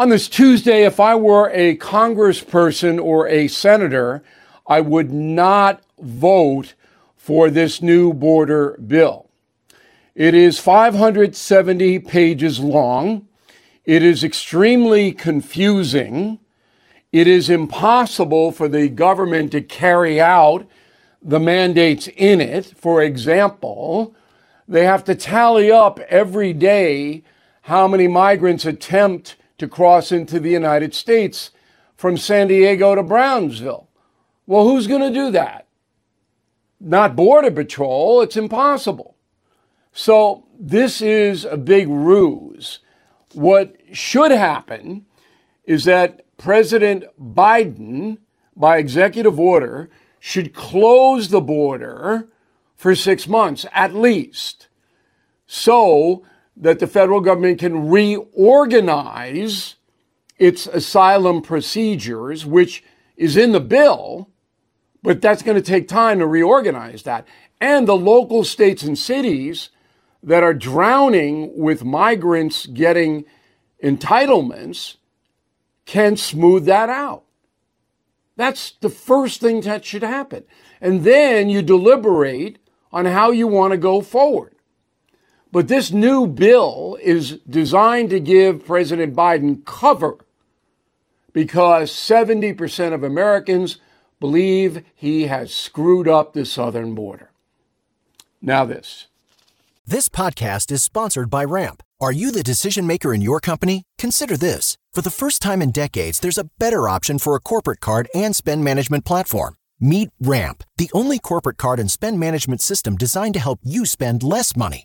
On this Tuesday, if I were a congressperson or a senator, I would not vote for this new border bill. It is 570 pages long. It is extremely confusing. It is impossible for the government to carry out the mandates in it. For example, they have to tally up every day how many migrants attempt to cross into the United States from San Diego to Brownsville. Well, who's going to do that? Not Border Patrol, it's impossible. So, this is a big ruse. What should happen is that President Biden, by executive order, should close the border for six months at least so that the federal government can reorganize its asylum procedures, which is in the bill, but that's going to take time to reorganize that. And the local states and cities that are drowning with migrants getting entitlements can smooth that out. That's the first thing that should happen. And then you deliberate on how you want to go forward. But this new bill is designed to give President Biden cover because 70% of Americans believe he has screwed up the southern border. Now, this. This podcast is sponsored by Ramp. Are you the decision maker in your company? Consider this. For the first time in decades, there's a better option for a corporate card and spend management platform. Meet Ramp, the only corporate card and spend management system designed to help you spend less money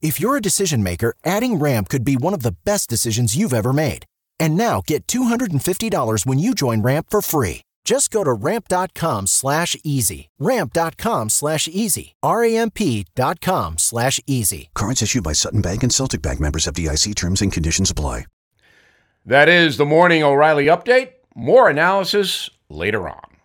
If you're a decision maker, adding Ramp could be one of the best decisions you've ever made. And now get $250 when you join Ramp for free. Just go to ramp.com slash easy. Ramp.com slash easy. R-A-M-P.com slash easy. Cards issued by Sutton Bank and Celtic Bank members FDIC terms and conditions apply. That is the Morning O'Reilly Update. More analysis later on.